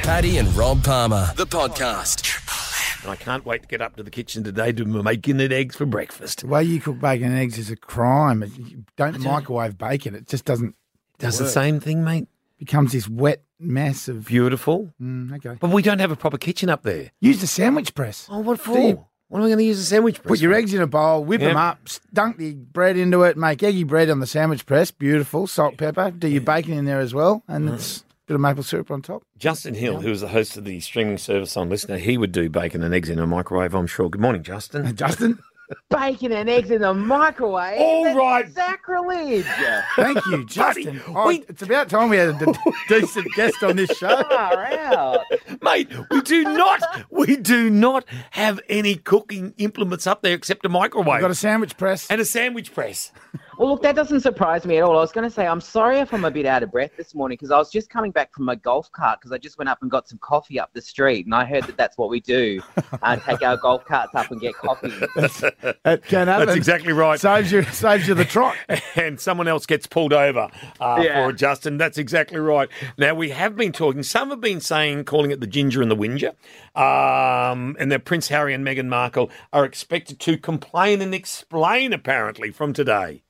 Paddy and Rob Palmer, the podcast. And I can't wait to get up to the kitchen today to making it eggs for breakfast. The way you cook bacon and eggs is a crime. You don't microwave bacon. It just doesn't Does the same thing, mate. becomes this wet mess of. Beautiful. Mm, okay. But we don't have a proper kitchen up there. Use the sandwich press. Oh, what Do you- for? What am I going to use a sandwich press Put your for? eggs in a bowl, whip Yep. them up, dunk the bread into it, make eggy bread on the sandwich press. Beautiful. Salt, pepper. Do your bacon in there as well, and Mm. it's a bit of maple syrup on top. Justin Hill, who was the host of the streaming service on LiSTNR, he would do bacon and eggs in a microwave, I'm sure. Good morning, Justin. Justin, bacon and eggs in the microwave. All That's right. Sacrilege. thank you, Justin. Oh, we- It's about time we had a d- decent guest on this show. Far out. Mate, we do not, we do not have any cooking implements up there except a microwave Got a sandwich press. and a sandwich press. Well, look, that doesn't surprise me at all. I was going to say, I'm sorry if I'm a bit out of breath this morning because I was just coming back from my golf cart because I just went up and got some coffee up the street. And I heard that that's what we do uh, take our golf carts up and get coffee. That can happen. That's exactly right. Saves you, saves you the trot. and someone else gets pulled over uh, Yeah. for Justin. That's exactly right. Now, we have been talking, some have been saying, calling it the ginger and the whinger, um, and that Prince Harry and Meghan Markle are expected to complain and explain, apparently, from today.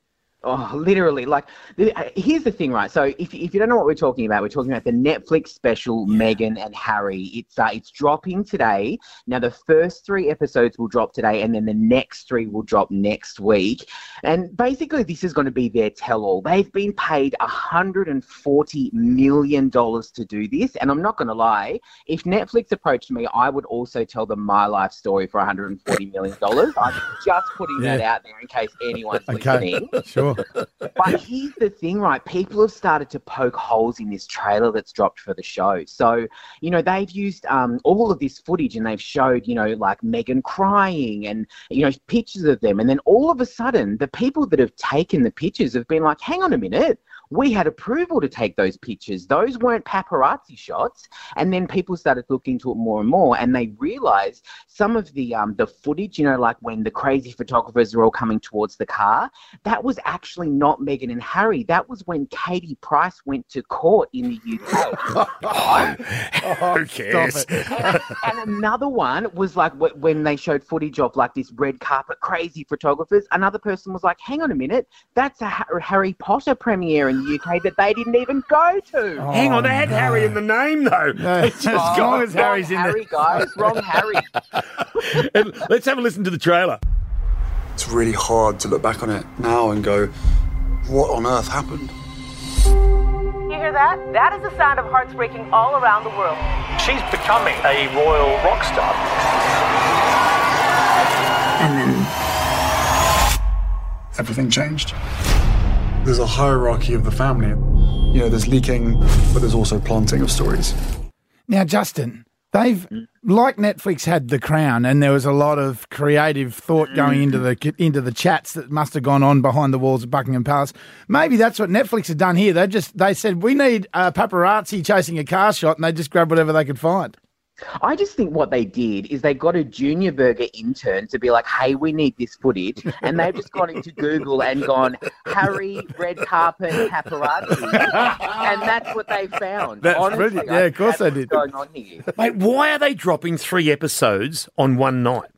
Oh, literally. Like, uh, here's the thing, right? So, if, if you don't know what we're talking about, we're talking about the Netflix special Meghan and Harry. It's uh, it's dropping today. Now, the first three episodes will drop today, and then the next three will drop next week. And basically, this is going to be their tell-all. They've been paid 140 million dollars to do this, and I'm not going to lie. If Netflix approached me, I would also tell them my life story for 140 million dollars. I'm just putting that out there in case anyone's Okay. listening. Sure. But here's the thing, right? People have started to poke holes in this trailer that's dropped for the show. So, you know, they've used um, all of this footage and they've showed, you know, like Meghan crying and, you know, pictures of them. And then all of a sudden, the people that have taken the pictures have been like, hang on a minute. We had approval to take those pictures. Those weren't paparazzi shots. And then people started looking into it more and more, and they realized some of the um, the footage, you know, like when the crazy photographers are all coming towards the car, that was actually not Meghan and Harry. That was when Katie Price went to court in the UK. Who cares? and, and another one was like when they showed footage of like this red carpet crazy photographers. Another person was like, "Hang on a minute, that's a Harry Potter premiere in the UK that they didn't even go to." Oh, Hang on, they had Oh, no. Harry in the name, though. No, It's just as gone. as Harry's wrong in Harry, there. guys, wrong Harry. And Let's have a listen to the trailer. It's really hard to look back on it now and go, what on earth happened? You hear that? That is the sound of hearts breaking all around the world. She's becoming a royal rock star. And then Everything changed. There's a hierarchy of the family. You know, there's leaking, but there's also planting of stories. Now, Justin, they've like Netflix had The Crown, and there was a lot of creative thought going into the into the chats that must have gone on behind the walls of Buckingham Palace. Maybe that's what Netflix had done here. They just they said we need a paparazzi chasing a car shot, and they just grabbed whatever they could find. I just think what they did is they got a junior burger intern to be like, hey, we need this footage. And they've just gone into Google and gone, Harry, red carpet, paparazzi. and that's what they found. That's Honestly, brilliant. I Yeah, of course they did. going on here. Mate, why are they dropping three episodes on one night?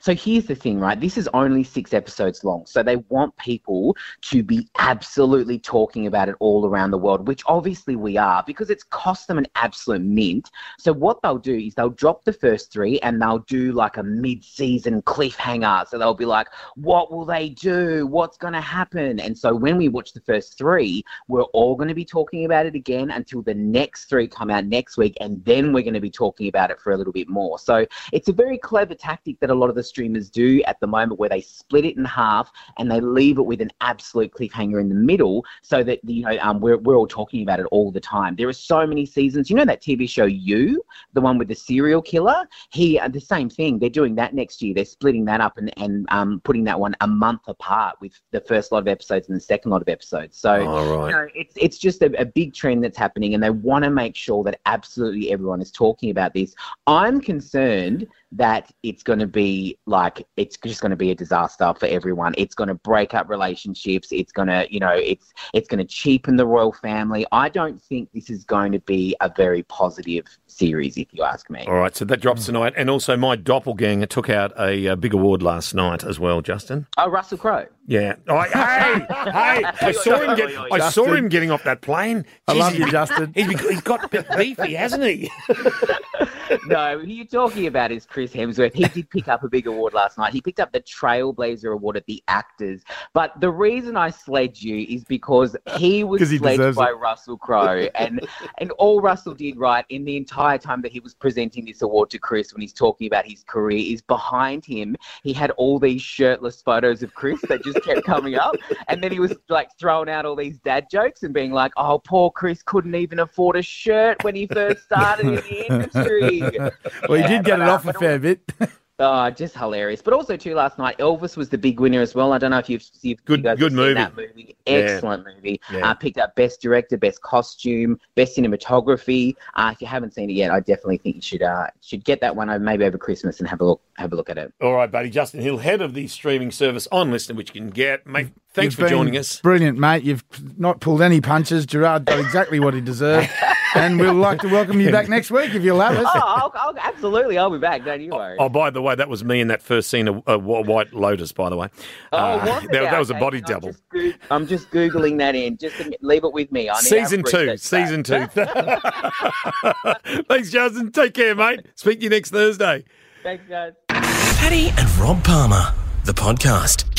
So here's the thing, right? This is only six episodes long. So they want people to be absolutely talking about it all around the world, which obviously we are because it's cost them an absolute mint. So what they'll do is they'll drop the first three and they'll do like a mid season cliffhanger. So they'll be like, what will they do? What's going to happen? And so when we watch the first three, we're all going to be talking about it again until the next three come out next week. And then we're going to be talking about it for a little bit more. So it's a very clever tactic that a lot of the streamers do at the moment where they split it in half and they leave it with an absolute cliffhanger in the middle so that you know um, we're, we're all talking about it all the time. There are so many seasons. You know that tv show you the one with the serial killer? He uh, the same thing. They're doing that next year. They're splitting that up and, and um, putting that one a month apart with the first lot of episodes and the second lot of episodes. So right. you know, it's it's just a, a big trend that's happening, and they want to make sure that absolutely everyone is talking about this. I'm concerned that it's going to be like it's just going to be a disaster for everyone. It's going to break up relationships. It's going to, you know, it's it's going to cheapen the royal family. I don't think this is going to be a very positive series, if you ask me. All right, so that drops tonight, and also my doppelganger took out a, uh big award last night as well, Justin. Oh, Russell Crowe. Yeah. Oh, hey, hey! I saw him get. I saw him getting off that plane. I Jeez, love you, Justin. He's, he's got bit beefy, hasn't he? no, who you're talking about is Chris Hemsworth. He did pick up a big award last night. He picked up the Trailblazer Award at the AACTAs. But the reason I sledged you is because he was he sledged by it. Russell Crowe. And and all Russell did right in the entire time that he was presenting this award to Chris when he's talking about his career is behind him, he had all these shirtless photos of Chris that just kept coming up. And then he was like throwing out all these dad jokes and being like, oh, poor Chris couldn't even afford a shirt when he first started in the industry. Well, he did get it uh, off a fair bit. Oh, just hilarious. But also too, last night Elvis was the big winner as well. I don't know if you've, if Good- you guys good have seen movie. that movie. Yeah. Excellent movie. Yeah. Uh, picked up best director, best costume, best cinematography. Uh, if you haven't seen it yet, I definitely think you should uh, should get that one uh, maybe over Christmas and have a look have a look at it. All right, buddy. Justin Hill, head of the streaming service on LiSTNR, which you can get. Mate, thanks You've for been joining us. Brilliant, mate. You've not pulled any punches. Gerard got exactly what he deserved. and we'll like to welcome you back next week if you'll have us. Oh, I'll, I'll, absolutely, I'll be back. Don't you worry. Oh, by the way, that was me in that first scene of uh, White Lotus, by the way. Oh, Uh, that, that was a body I'm double. Just goo- I'm just googling that in. Just leave it with me. I need Season two. Season back. two. Thanks, Justin. Take care, mate. Speak to you next Thursday. Thanks, guys. Paddy and Rob Palmer, the podcast.